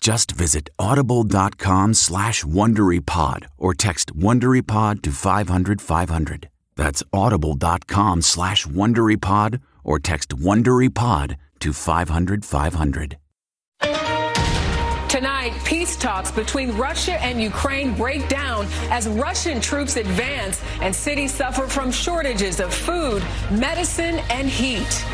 Just visit audible.com slash WonderyPod or text WonderyPod to 500, 500. That's audible.com slash WonderyPod or text WonderyPod to 500, 500. Tonight, peace talks between Russia and Ukraine break down as Russian troops advance and cities suffer from shortages of food, medicine, and heat.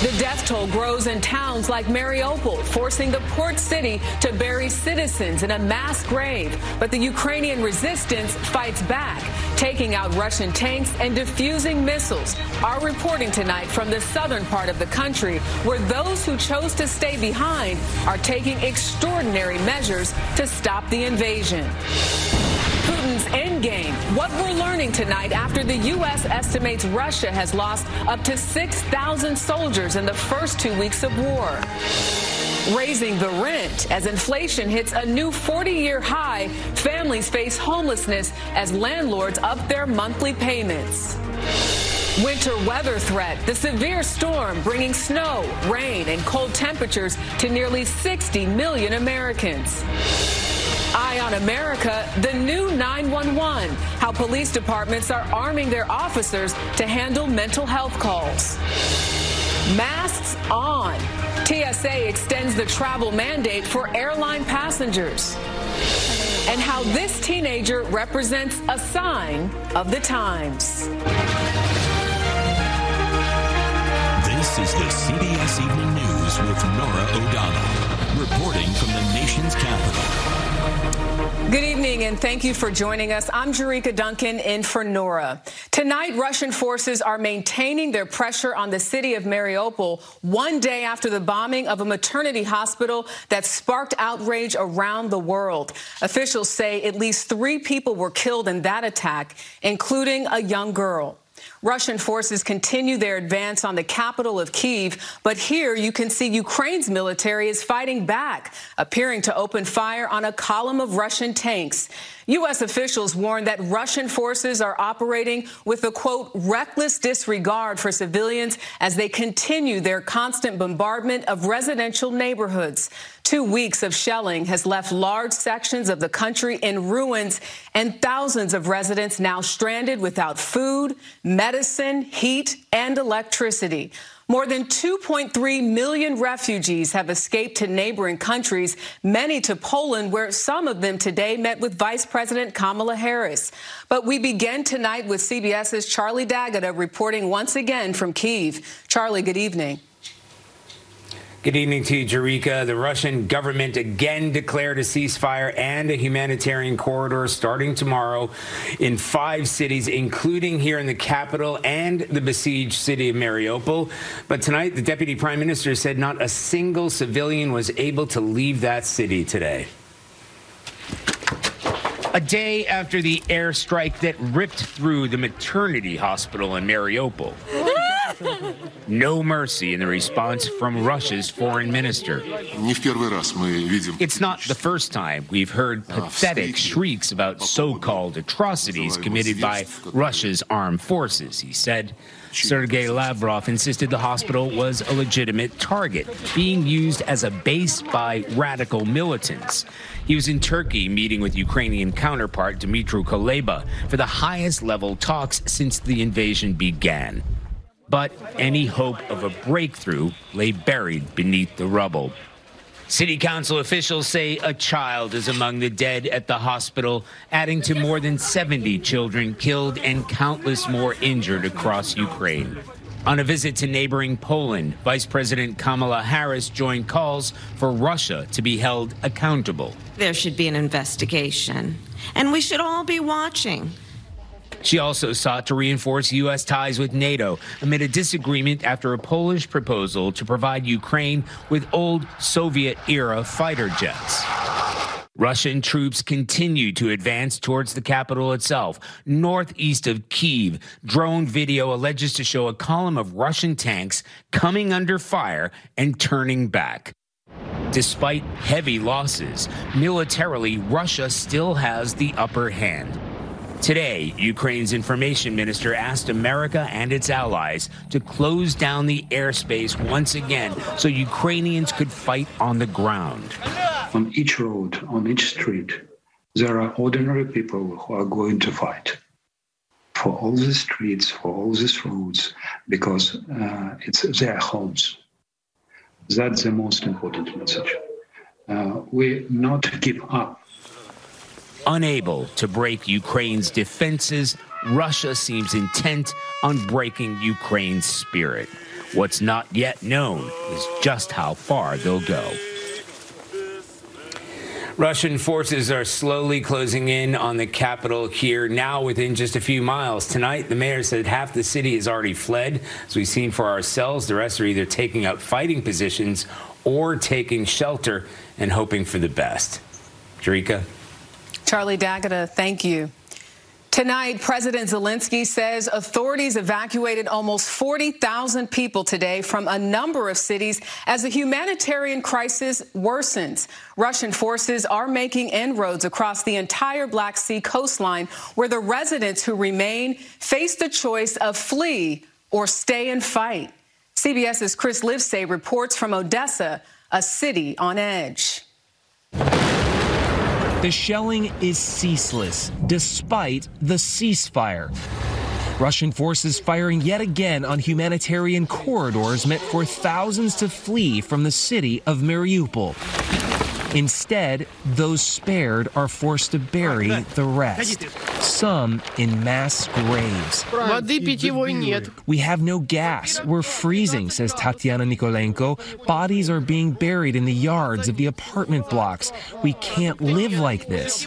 The death toll grows in towns like Mariupol, forcing the port city to bury citizens in a mass grave. But the Ukrainian resistance fights back, taking out Russian tanks and defusing missiles. Our reporting tonight from the southern part of the country, where those who chose to stay behind are taking extraordinary measures to stop the invasion. Putin's endgame. What we're learning tonight after the U.S. estimates Russia has lost up to 6,000 soldiers in the first two weeks of war. Raising the rent as inflation hits a new 40 year high, families face homelessness as landlords up their monthly payments. Winter weather threat, the severe storm bringing snow, rain, and cold temperatures to nearly 60 million Americans. Eye on America, the new 911, how police departments are arming their officers to handle mental health calls. Masks on. TSA extends the travel mandate for airline passengers. And how this teenager represents a sign of the times. This is the CBS Evening News with Norah O'Donnell, reporting from the nation's capital. Good evening, and thank you for joining us. I'm Jericka Duncan in for Norah. Tonight, Russian forces are maintaining their pressure on the city of Mariupol one day after the bombing of a maternity hospital that sparked outrage around the world. Officials say at least three people were killed in that attack, including a young girl. Russian forces continue their advance on the capital of Kiev, but here you can see Ukraine's military is fighting back, appearing to open fire on a column of Russian tanks. U.S. officials warn that Russian forces are operating with a quote, reckless disregard for civilians as they continue their constant bombardment of residential neighborhoods. Two weeks of shelling has left large sections of the country in ruins and thousands of residents now stranded without food, medicine, heat, and electricity. More than 2.3 million refugees have escaped to neighboring countries, many to Poland, where some of them today met with Vice President Kamala Harris. But we begin tonight with CBS's Charlie D'Agata reporting once again from Kiev. Charlie, good evening. Good evening to you, Jericka. The Russian government again declared a ceasefire and a humanitarian corridor starting tomorrow in five cities, including here in the capital and the besieged city of Mariupol. But tonight, the deputy prime minister said not a single civilian was able to leave that city today. A day after the airstrike that ripped through the maternity hospital in Mariupol. No mercy in the response from Russia's foreign minister. It's not the first time we've heard pathetic shrieks about so called atrocities committed by Russia's armed forces, he said. Sergei Lavrov insisted the hospital was a legitimate target, being used as a base by radical militants. He was in Turkey meeting with Ukrainian counterpart Dmytro Kuleba for the highest level talks since the invasion began. But any hope of a breakthrough lay buried beneath the rubble. City council officials say a child is among the dead at the hospital, adding to more than 70 children killed and countless more injured across Ukraine. On a visit to neighboring Poland, Vice President Kamala Harris joined calls for Russia to be held accountable. There should be an investigation, and we should all be watching. She also sought to reinforce U.S. ties with NATO amid a disagreement after a Polish proposal to provide Ukraine with old Soviet era fighter jets. Russian troops continue to advance towards the capital itself, northeast of Kiev. Drone video alleges to show a column of Russian tanks coming under fire and turning back. Despite heavy losses, militarily, Russia still has the upper hand. Today, Ukraine's information minister asked America and its allies to close down the airspace once again so Ukrainians could fight on the ground. On each road, on each street, there are ordinary people who are going to fight for all the streets, for all these roads, because uh, it's their homes. That's the most important message. Uh, we not give up Unable to break Ukraine's defenses, Russia seems intent on breaking Ukraine's spirit. What's not yet known is just how far they'll go. Russian forces are slowly closing in on the capital here, now within just a few miles. Tonight, the mayor said half the city has already fled. As we've seen for ourselves, the rest are either taking up fighting positions or taking shelter and hoping for the best. Jericka? Charlie D'Agata, thank you. Tonight, President Zelensky says authorities evacuated almost 40,000 people today from a number of cities as the humanitarian crisis worsens. Russian forces are making inroads across the entire Black Sea coastline, where the residents who remain face the choice of flee or stay and fight. CBS's Chris Livesay reports from Odessa, a city on edge. The shelling is ceaseless despite the ceasefire. Russian forces firing yet again on humanitarian corridors meant for thousands to flee from the city of Mariupol. Instead, those spared are forced to bury the rest, some in mass graves. We have no gas. We're freezing, says Tatiana Nikolenko. Bodies are being buried in the yards of the apartment blocks. We can't live like this.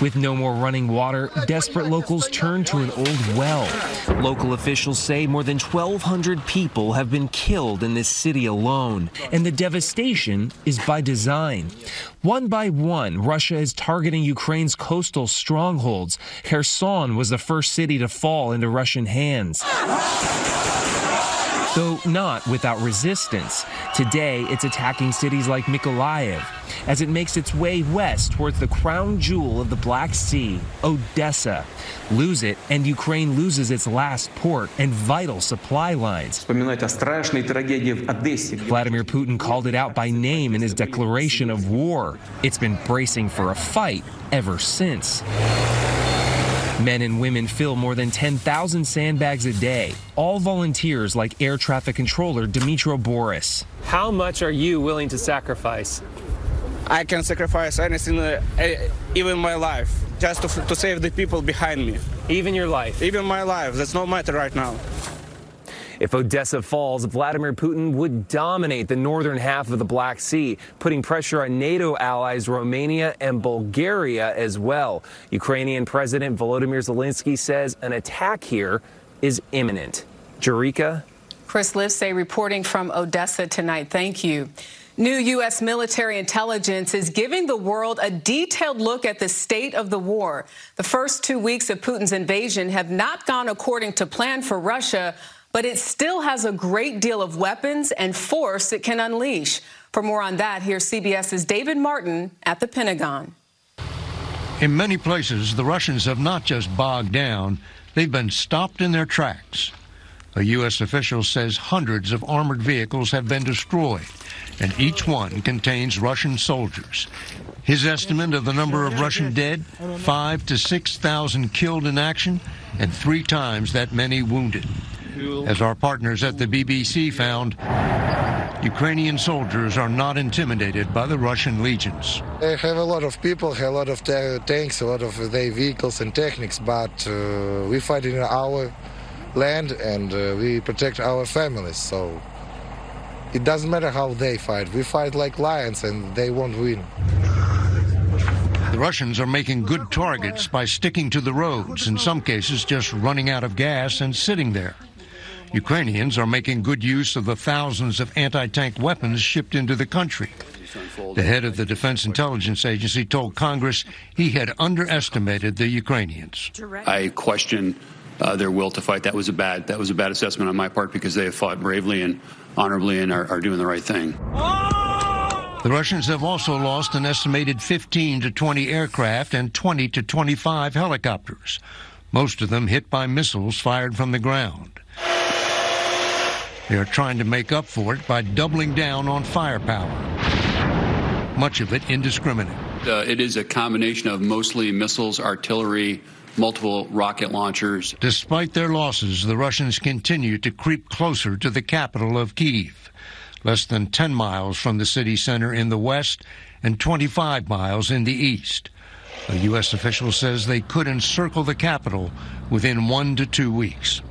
With no more running water, desperate locals turn to an old well. Local officials say more than 1,200 people have been killed in this city alone, and the devastation is by design. One by one, Russia is targeting Ukraine's coastal strongholds. Kherson was the first city to fall into Russian hands though not without resistance. Today, it's attacking cities like Mykolaiv as it makes its way west towards the crown jewel of the Black Sea, Odessa. Lose it, and Ukraine loses its last port and vital supply lines. Vladimir Putin called it out by name in his declaration of war. It's been bracing for a fight ever since. Men and women fill more than 10,000 sandbags a day, all volunteers like air traffic controller Dimitro Boris. How much are you willing to sacrifice? I can sacrifice anything, uh, even my life, just to, to save the people behind me. Even your life? Even my life. That's no matter right now. If Odessa falls, Vladimir Putin would dominate the northern half of the Black Sea, putting pressure on NATO allies Romania and Bulgaria as well. Ukrainian President Volodymyr Zelensky says an attack here is imminent. Jericka? Chris Livesay reporting from Odessa tonight. Thank you. New U.S. military intelligence is giving the world a detailed look at the state of the war. The first two weeks of Putin's invasion have not gone according to plan for Russia, but it still has a great deal of weapons and force it can unleash. For more on that, here's CBS's David Martin at the Pentagon. In many places, the Russians have not just bogged down, they've been stopped in their tracks. A U.S. official says hundreds of armored vehicles have been destroyed, and each one contains Russian soldiers. His estimate of the number of Russian dead, five to 6,000 killed in action, and three times that many wounded. As our partners at the BBC found, Ukrainian soldiers are not intimidated by the Russian legions. They have a lot of people, have a lot of ta- tanks, a lot of their vehicles and techniques, but uh, we fight in our land and uh, we protect our families. So it doesn't matter how they fight. We fight like lions and they won't win. The Russians are making good targets by sticking to the roads, in some cases just running out of gas and sitting there. Ukrainians are making good use of the thousands of anti-tank weapons shipped into the country. The head of the Defense Intelligence Agency told Congress he had underestimated the Ukrainians. I question uh, their will to fight. That was a bad that was a bad assessment on my part because they have fought bravely and honorably and are, are doing the right thing. The Russians have also lost an estimated 15 to 20 aircraft and 20 to 25 helicopters, most of them hit by missiles fired from the ground. They are trying to make up for it by doubling down on firepower, much of it indiscriminate. Uh, it is a combination of mostly missiles, artillery, multiple rocket launchers. Despite their losses, the Russians continue to creep closer to the capital of Kiev, less than 10 miles from the city center in the west and 25 miles in the east. A U.S. official says they could encircle the capital within one to two weeks.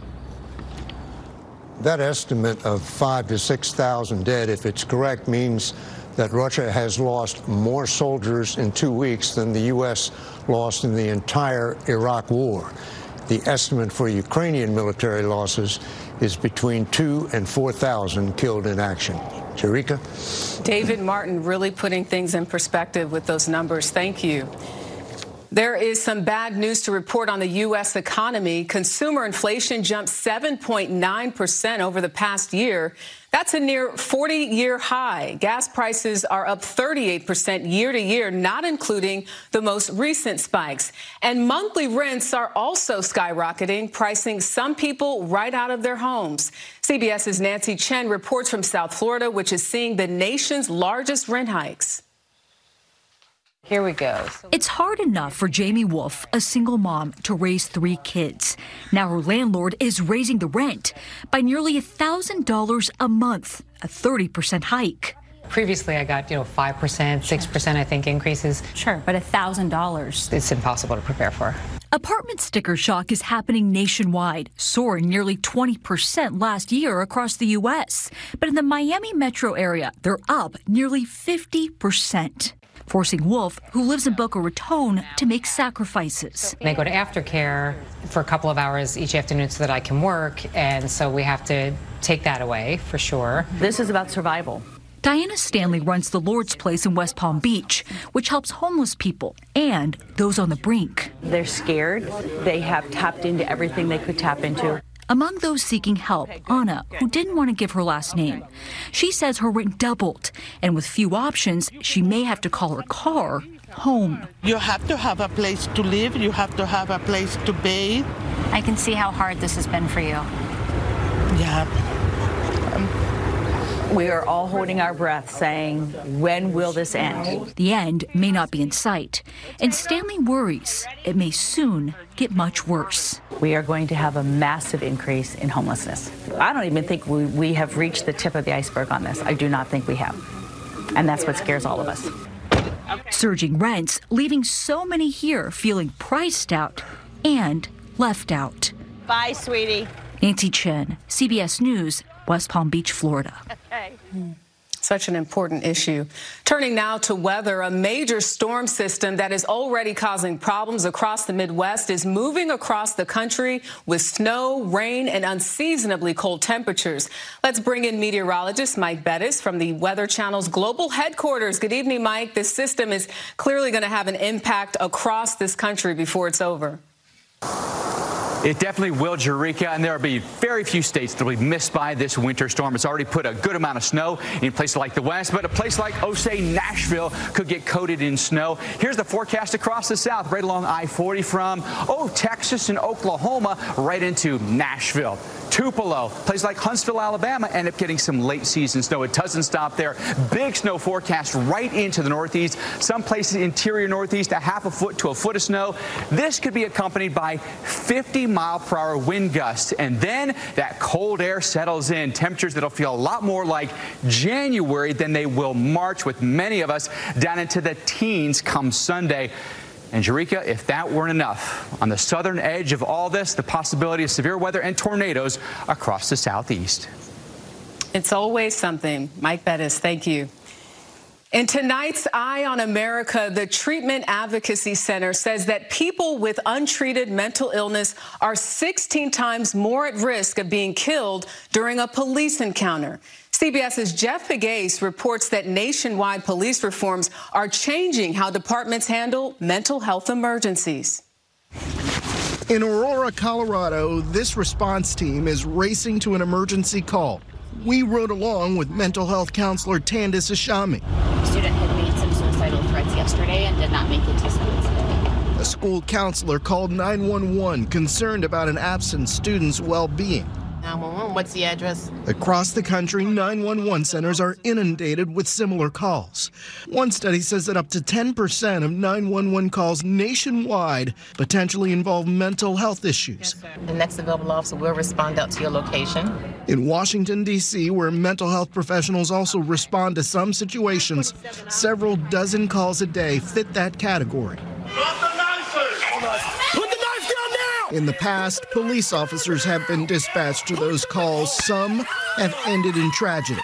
That estimate of five to 6,000 dead, if it's correct, means that Russia has lost more soldiers in two weeks than the U.S. lost in the entire Iraq war. The estimate for Ukrainian military losses is between two and 4,000 killed in action. Jericka? David Martin really putting things in perspective with those numbers. Thank you. There is some bad news to report on the U.S. economy. Consumer inflation jumped 7.9% over the past year. That's a near 40 year high. Gas prices are up 38% year to year, not including the most recent spikes. And monthly rents are also skyrocketing, pricing some people right out of their homes. CBS's Nancy Chen reports from South Florida, which is seeing the nation's largest rent hikes. Here we go. It's hard enough for Jamie Wolf, a single mom, to raise three kids. Now her landlord is raising the rent by nearly $1,000 a month, a 30% hike. Previously, I got, you know, 5%, 6%, I think, increases. Sure, but $1,000. It's impossible to prepare for. Apartment sticker shock is happening nationwide, soaring nearly 20% last year across the U.S. But in the Miami metro area, they're up nearly 50% forcing Wolf, who lives in Boca Raton, to make sacrifices. They go to aftercare for a couple of hours each afternoon so that I can work, and so we have to take that away for sure. This is about survival. Diana Stanley runs the Lord's Place in West Palm Beach, which helps homeless people and those on the brink. They're scared. They have tapped into everything they could tap into. Among those seeking help, Anna, who didn't want to give her last name. She says her rent doubled, and with few options, she may have to call her car home. You have to have a place to live, you have to have a place to bathe. I can see how hard this has been for you. Yeah. We are all holding our breath, saying, when will this end? The end may not be in sight, and Stanley worries it may soon get much worse. We are going to have a massive increase in homelessness. I don't even think we, we have reached the tip of the iceberg on this. I do not think we have. And that's what scares all of us. Surging rents, leaving so many here feeling priced out and left out. Bye, sweetie. Nancy Chen, CBS News, West Palm Beach, Florida. Such an important issue. Turning now to weather, a major storm system that is already causing problems across the Midwest is moving across the country with snow, rain, and unseasonably cold temperatures. Let's bring in meteorologist Mike Bettes from the Weather Channel's global headquarters. Good evening, Mike. This system is clearly going to have an impact across this country before it's over. It definitely will, Jericka, and there will be very few states that will be missed by this winter storm. It's already put a good amount of snow in places like the West, but a place like Osage, Nashville could get coated in snow. Here's the forecast across the South, right along I-40 from, oh, Texas and Oklahoma, right into Nashville. Tupelo, places like Huntsville, Alabama, end up getting some late season snow. It doesn't stop there. Big snow forecast right into the Northeast. Some places interior Northeast, a half a foot to a foot of snow. This could be accompanied by 50 mile per hour wind gusts. And then that cold air settles in. Temperatures that'll feel a lot more like January than they will March, with many of us down into the teens come Sunday. And Jericka, if that weren't enough, on the southern edge of all this, the possibility of severe weather and tornadoes across the southeast. It's always something. Mike Bettes, thank you. In tonight's Eye on America, the Treatment Advocacy Center says that people with untreated mental illness are 16 times more at risk of being killed during a police encounter. CBS's Jeff Pegues reports that nationwide police reforms are changing how departments handle mental health emergencies. In Aurora, Colorado, this response team is racing to an emergency call. We rode along with mental health counselor Tandis Ashami. A student had made some suicidal threats yesterday and did not make it to school today. A school counselor called 911 concerned about an absent student's well being. 911, what's the address? Across the country, 911 centers are inundated with similar calls. One study says that up to 10% of 911 calls nationwide potentially involve mental health issues. The next available officer will respond out to your location. In Washington, D.C., where mental health professionals also respond to some situations, several dozen calls a day fit that category. In the past, police officers have been dispatched to those calls. Some have ended in tragedy.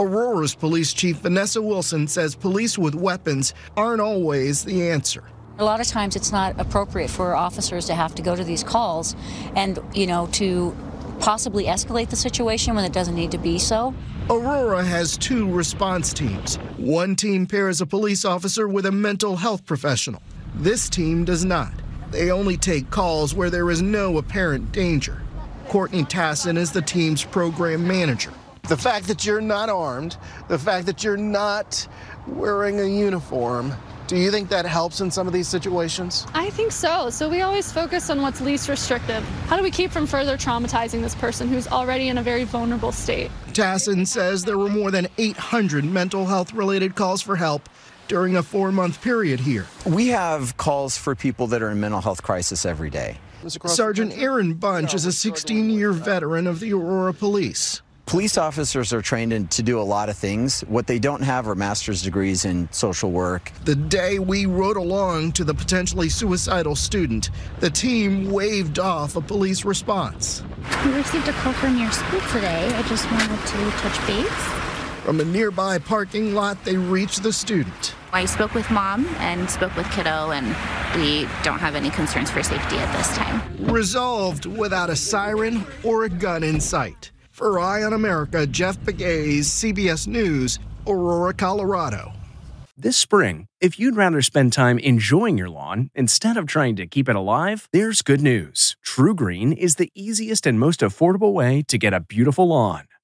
Aurora's police chief Vanessa Wilson says police with weapons aren't always the answer. A lot of times it's not appropriate for officers to have to go to these calls and, you know, to possibly escalate the situation when it doesn't need to be so. Aurora has two response teams. One team pairs a police officer with a mental health professional. This team does not. They only take calls where there is no apparent danger. Courtney Tassin is the team's program manager. The fact that you're not armed, the fact that you're not wearing a uniform, do you think that helps in some of these situations? I think so. So we always focus on what's least restrictive. How do we keep from further traumatizing this person who's already in a very vulnerable state? Tassin says there were more than 800 mental health related calls for help during a four month period here. We have calls for people that are in mental health crisis every day. Sergeant Aaron Bunch is a 16 year veteran of the Aurora Police. Police officers are trained in, to do a lot of things. What they don't have are master's degrees in social work. The day we rode along to the potentially suicidal student, the team waved off a police response. We received a call from your school today. I just wanted to touch base. From a nearby parking lot, they reached the student. I spoke with mom and spoke with kiddo, and we don't have any concerns for safety at this time. Resolved without a siren or a gun in sight. For Eye on America, Jeff Pegues, CBS News, Aurora, Colorado. This spring, if you'd rather spend time enjoying your lawn instead of trying to keep it alive, there's good news. TruGreen is the easiest and most affordable way to get a beautiful lawn.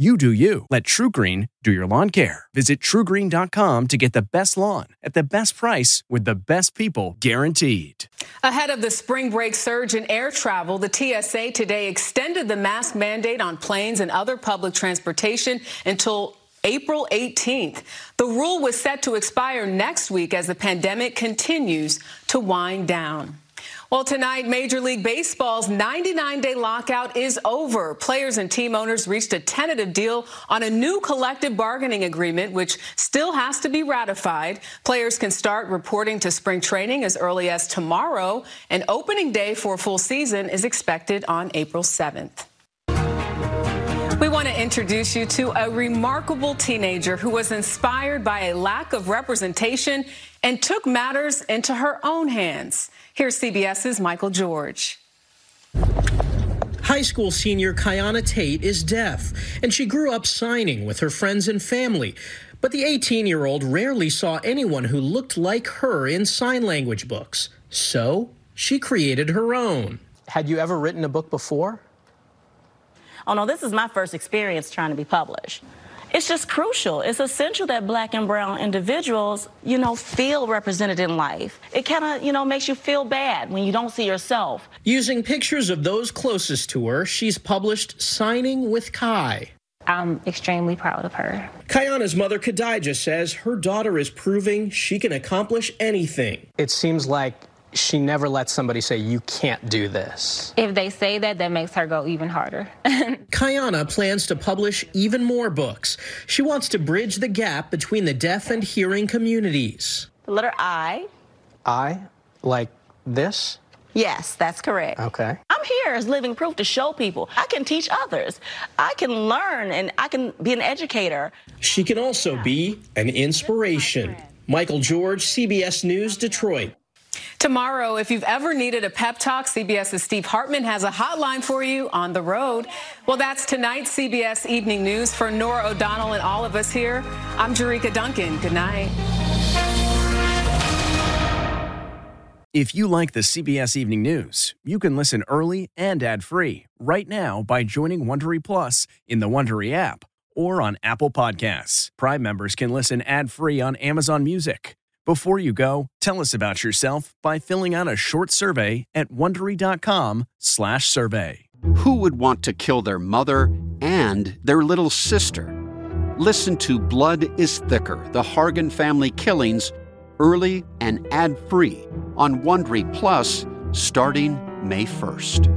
You do you. Let TruGreen do your lawn care. Visit trugreen.com to get the best lawn at the best price with the best people guaranteed. Ahead of the spring break surge in air travel, the TSA today extended the mask mandate on planes and other public transportation until April 18th. The rule was set to expire next week as the pandemic continues to wind down. Well, tonight, Major League Baseball's 99 day lockout is over. Players and team owners reached a tentative deal on a new collective bargaining agreement, which still has to be ratified. Players can start reporting to spring training as early as tomorrow, and opening day for a full season is expected on April 7th. We want to introduce you to a remarkable teenager who was inspired by a lack of representation and took matters into her own hands. Here's CBS's Michael George. High school senior Kayana Tate is deaf, and she grew up signing with her friends and family. But the 18 year old rarely saw anyone who looked like her in sign language books. So she created her own. Had you ever written a book before? Oh no, this is my first experience trying to be published it's just crucial. It's essential that black and brown individuals, you know, feel represented in life. It kind of, you know, makes you feel bad when you don't see yourself. Using pictures of those closest to her, she's published Signing with Kai. I'm extremely proud of her. Kayana's mother, Kadijah, says her daughter is proving she can accomplish anything. It seems like she never lets somebody say, You can't do this. If they say that, that makes her go even harder. Kayana plans to publish even more books. She wants to bridge the gap between the deaf and hearing communities. The letter I. I? Like this? Yes, that's correct. Okay. I'm here as living proof to show people I can teach others. I can learn and I can be an educator. She can also be an inspiration. Michael George, CBS News, Detroit. Tomorrow, if you've ever needed a pep talk, CBS's Steve Hartman has a hotline for you on the road. Well, that's tonight's CBS Evening News. For Norah O'Donnell and all of us here, I'm Jericka Duncan. Good night. If you like the CBS Evening News, you can listen early and ad-free right now by joining Wondery Plus in the Wondery app or on Apple Podcasts. Prime members can listen ad-free on Amazon Music. Before you go, tell us about yourself by filling out a short survey at wondery.com/survey. Who would want to kill their mother and their little sister? Listen to Blood is Thicker: The Hargan Family Killings early and ad-free on Wondery Plus starting May 1st.